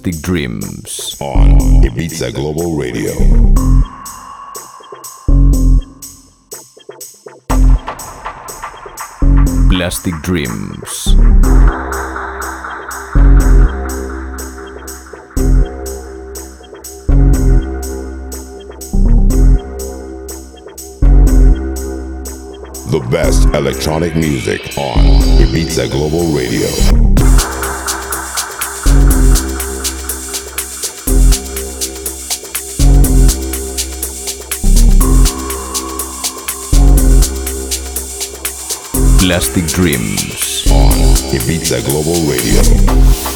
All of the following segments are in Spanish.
Plastic Dreams on Ibiza Global Radio. Plastic Dreams. The best electronic music on Ibiza Global Radio. Plastic Dreams on Ibiza Global Radio.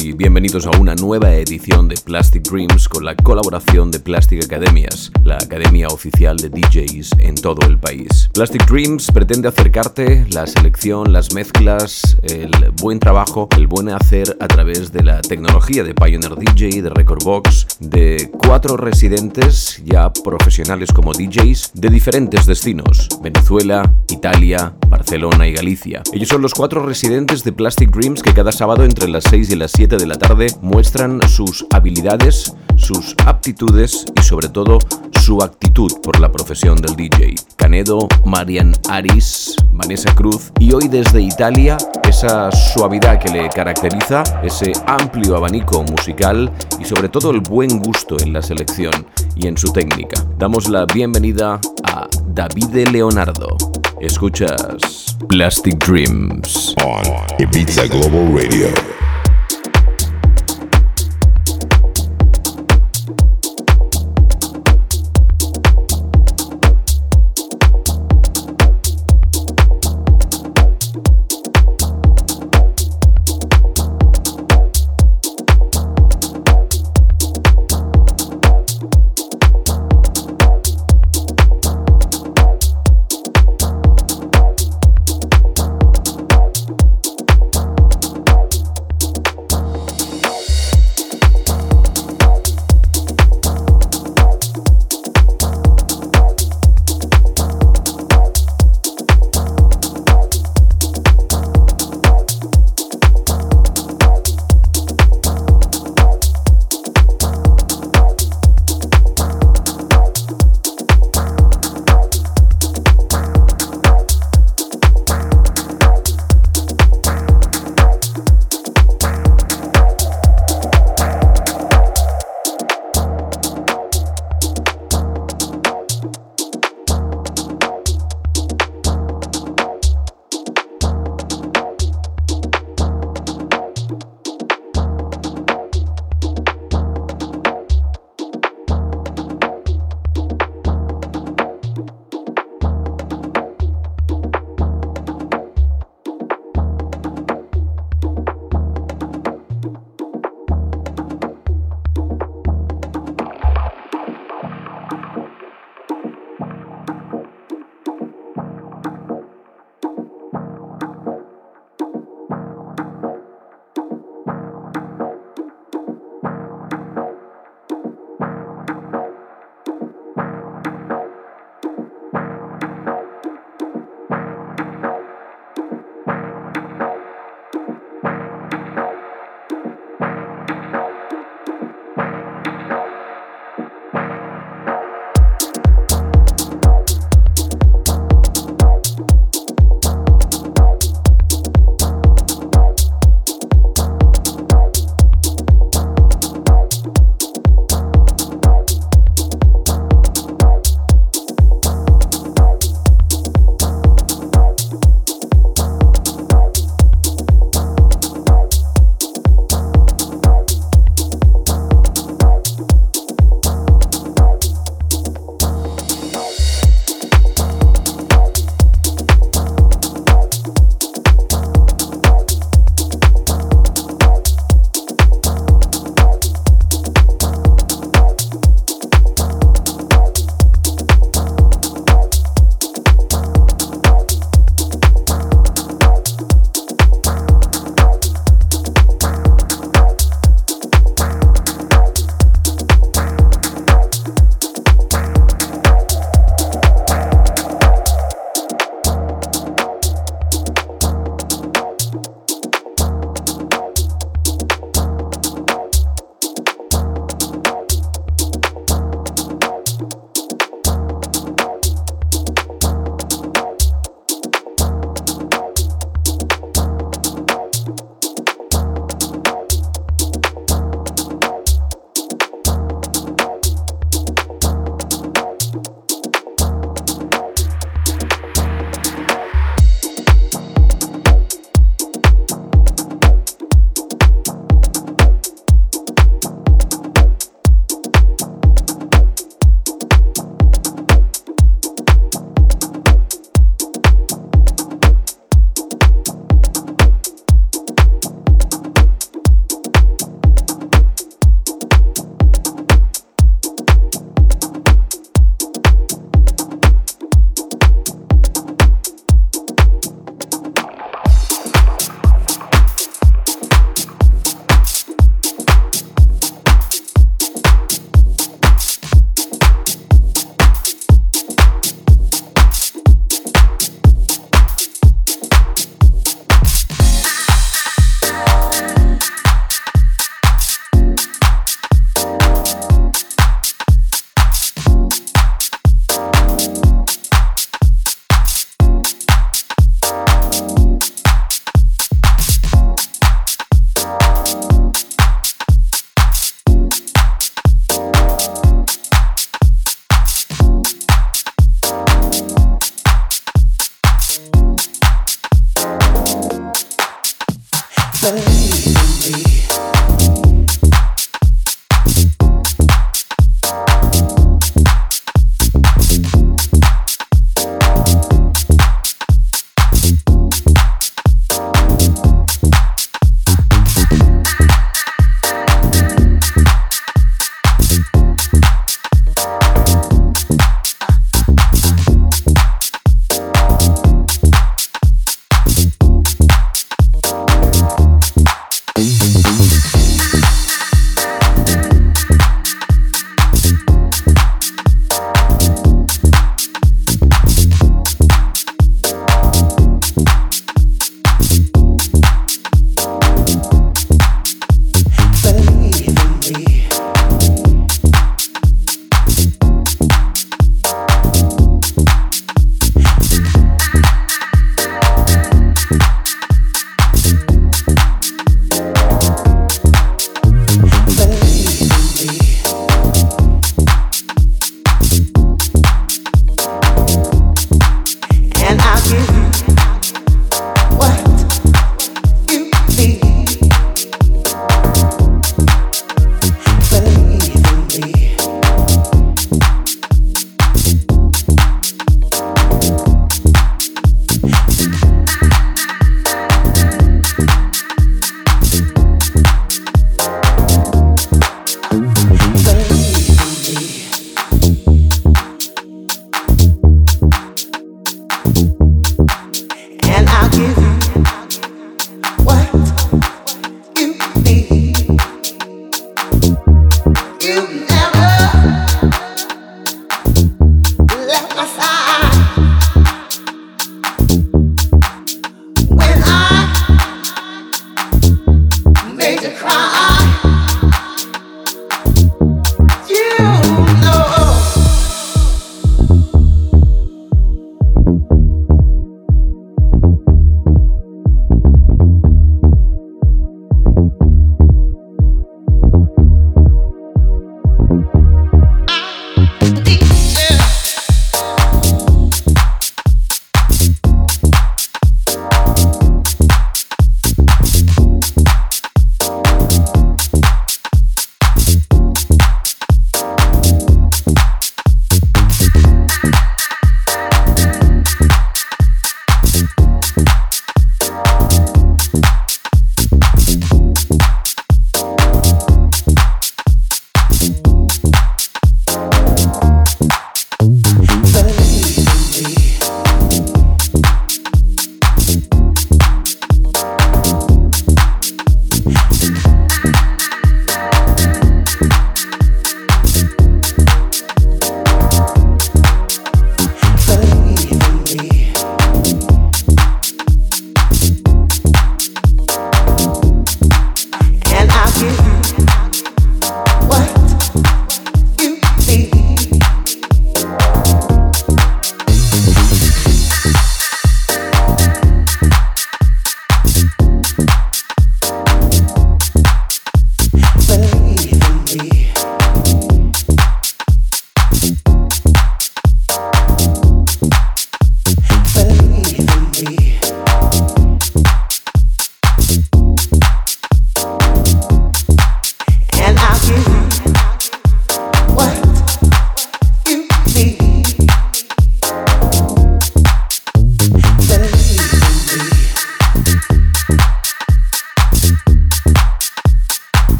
Y bienvenidos a una nueva edición de Plastic Dreams con la colaboración de Plastic Academias, la academia oficial de DJs en todo el país. Plastic Dreams pretende acercarte la selección, las mezclas, el buen trabajo, el buen hacer a través de la tecnología de Pioneer DJ, de Record Box, de cuatro residentes ya profesionales como DJs de diferentes destinos: Venezuela, Italia, Barcelona y Galicia. Ellos son los cuatro residentes de Plastic Dreams que cada sábado entre las 6 y las 7 de la tarde muestran sus habilidades, sus aptitudes y sobre todo su actitud por la profesión del DJ. Canedo, Marian Aris, Vanessa Cruz y hoy desde Italia esa suavidad que le caracteriza, ese amplio abanico musical y sobre todo el buen gusto en la selección y en su técnica. Damos la bienvenida a Davide Leonardo. Escuchas Plastic Dreams on Ibiza Global Radio.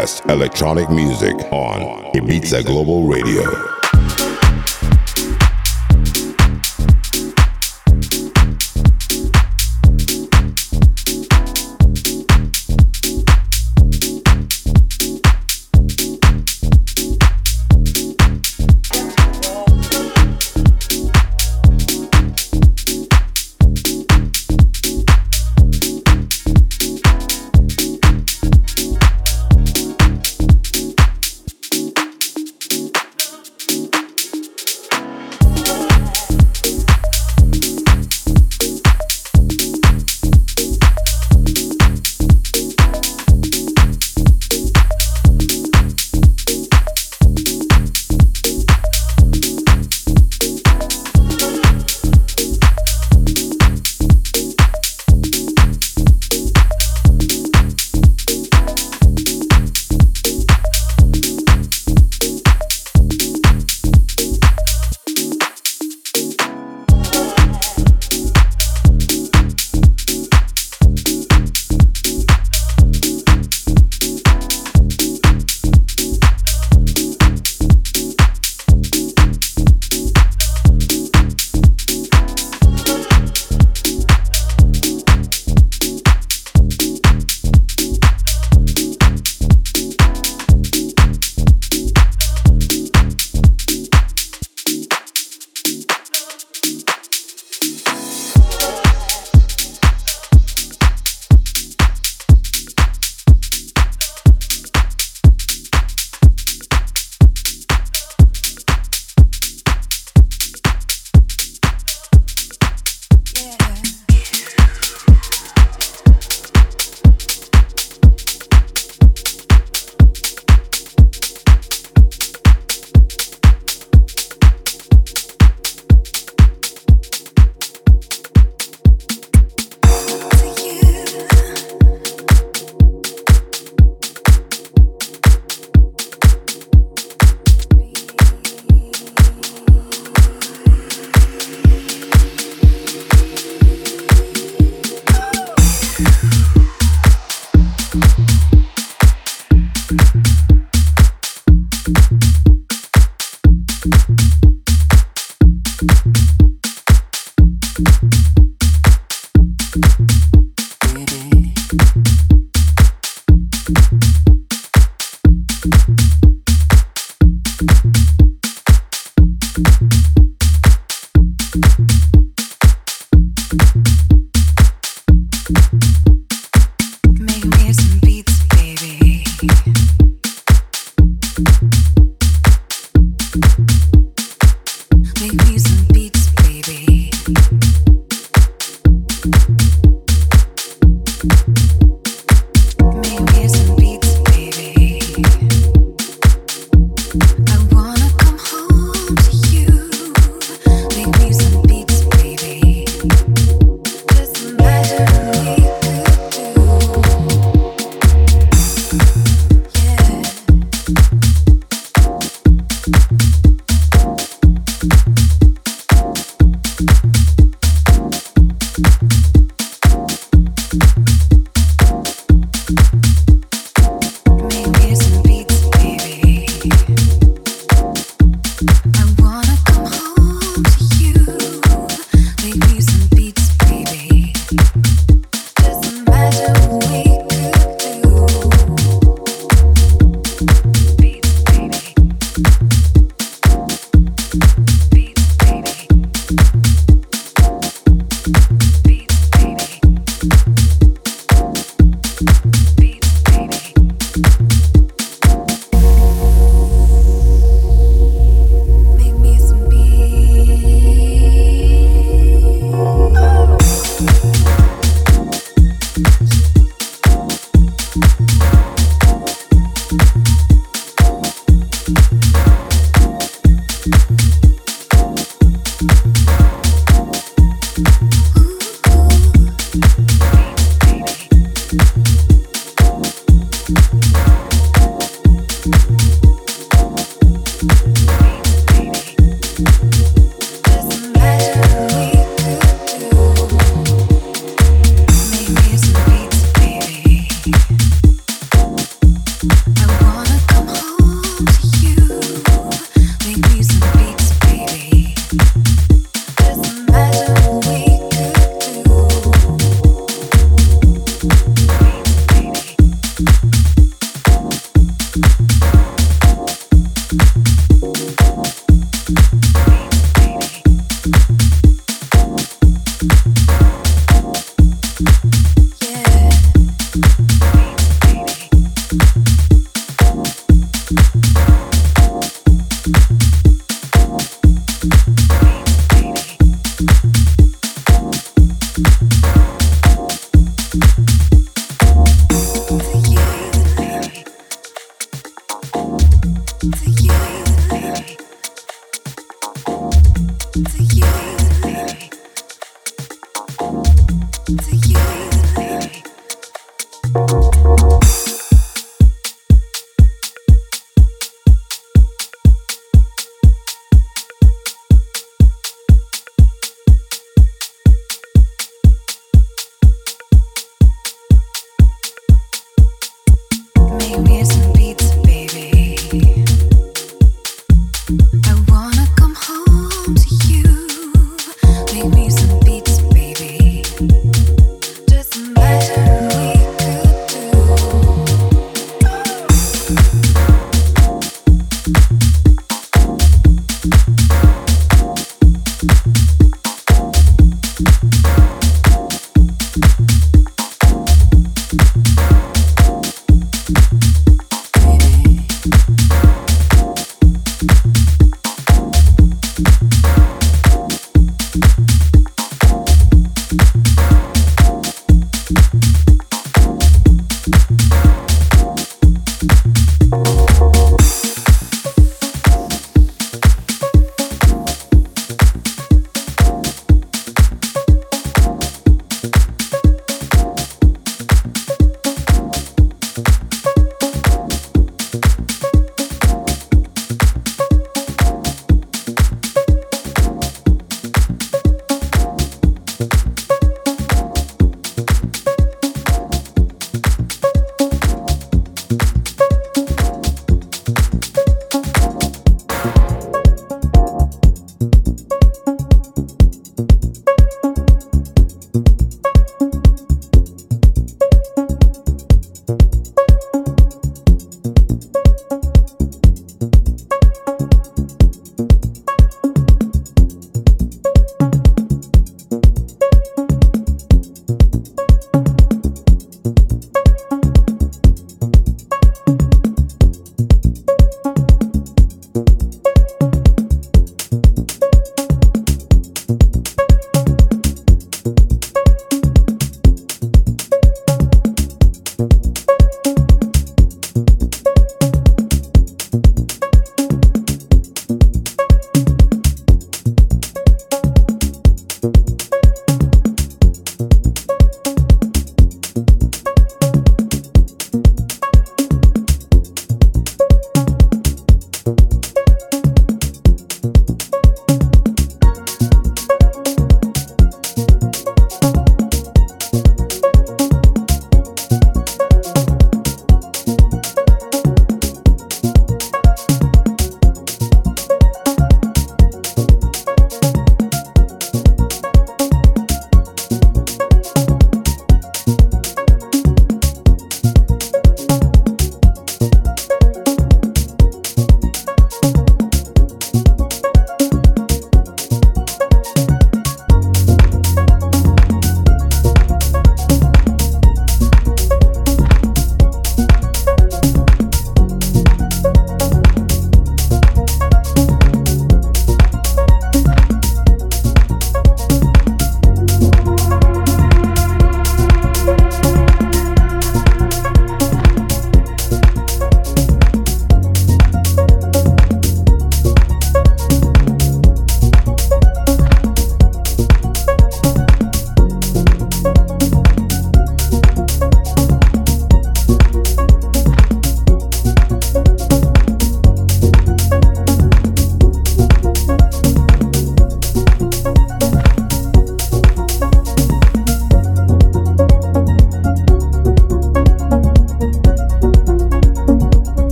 Best electronic music on Ibiza Global Radio.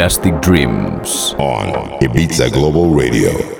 Plastic Dreams on Ibiza Global Radio.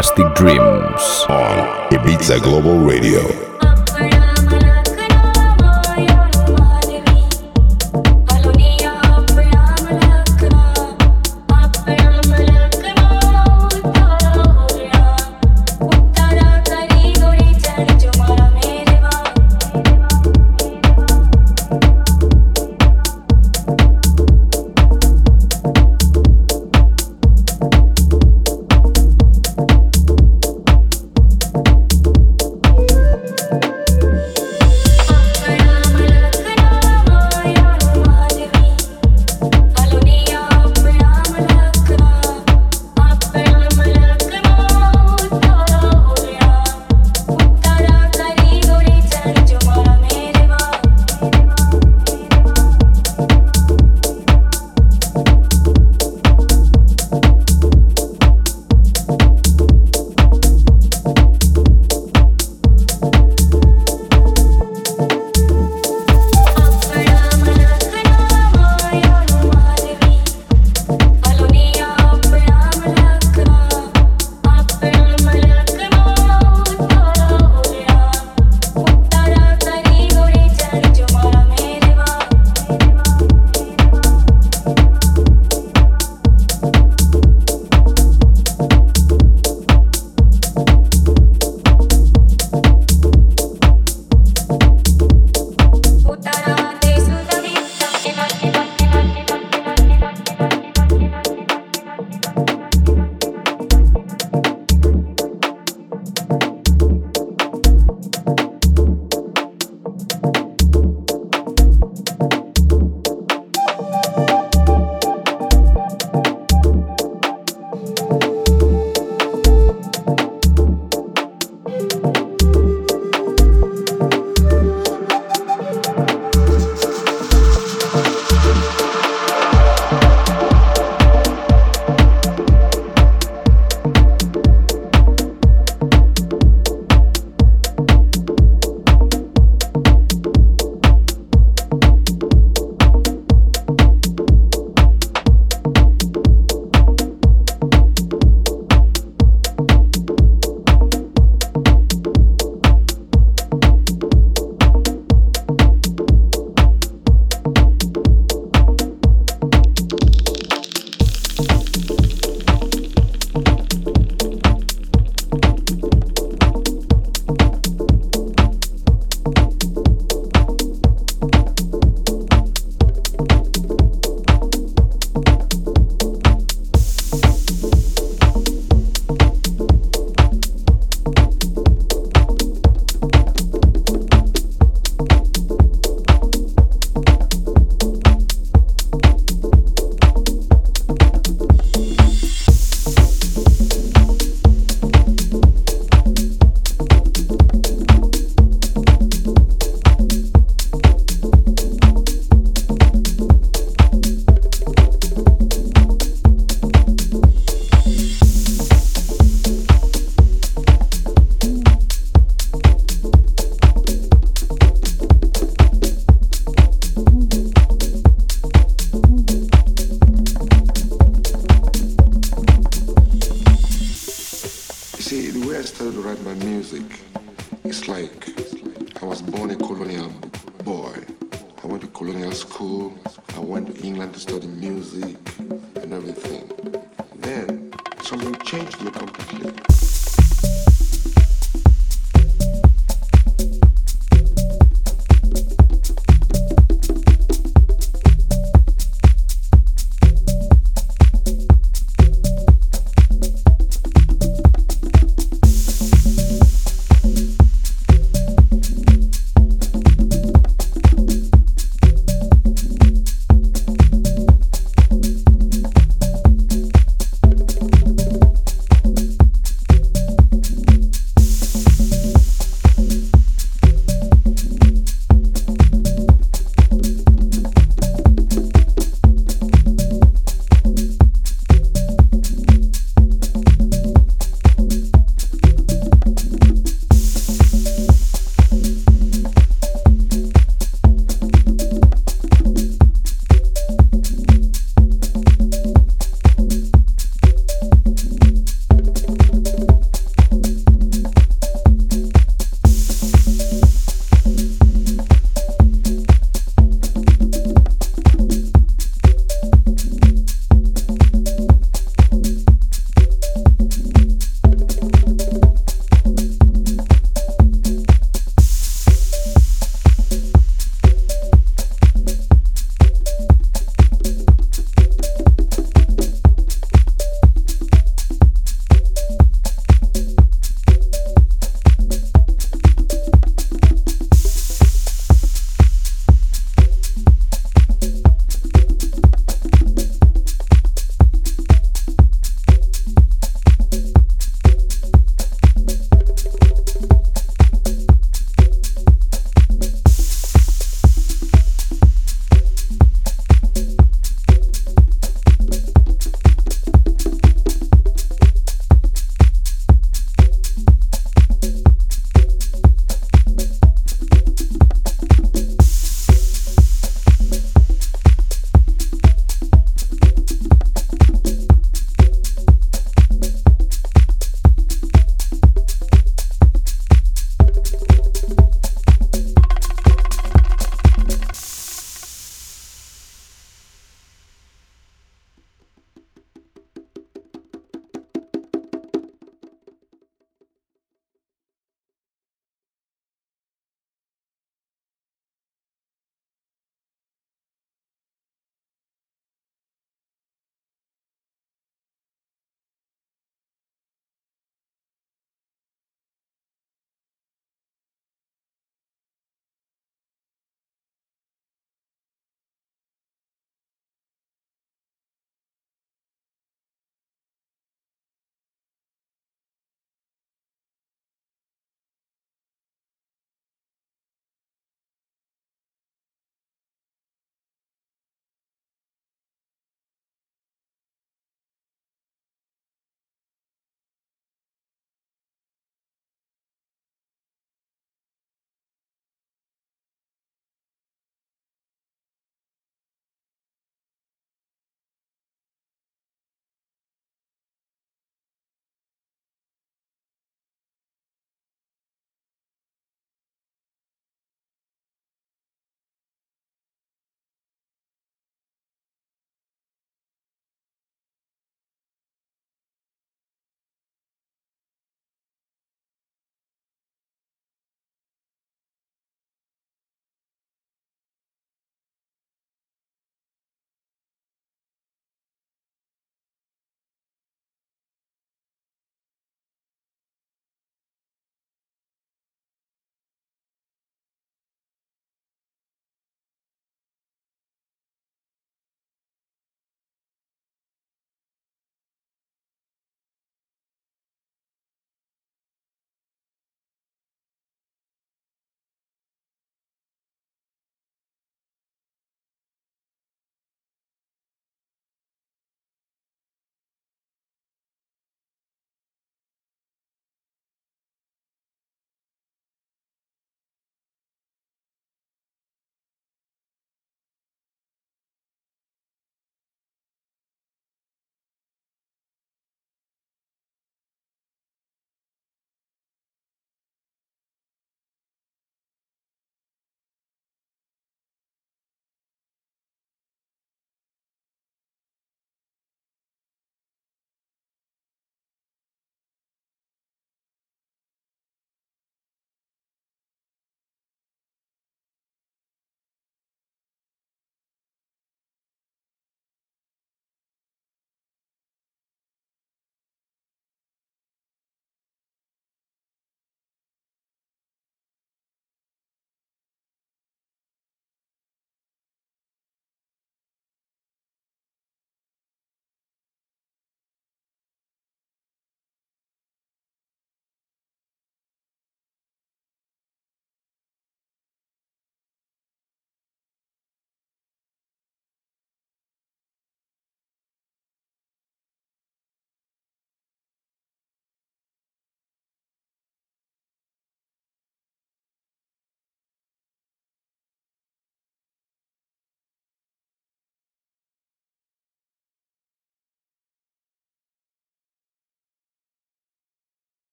Plastic Dreams on Ibiza Global Radio.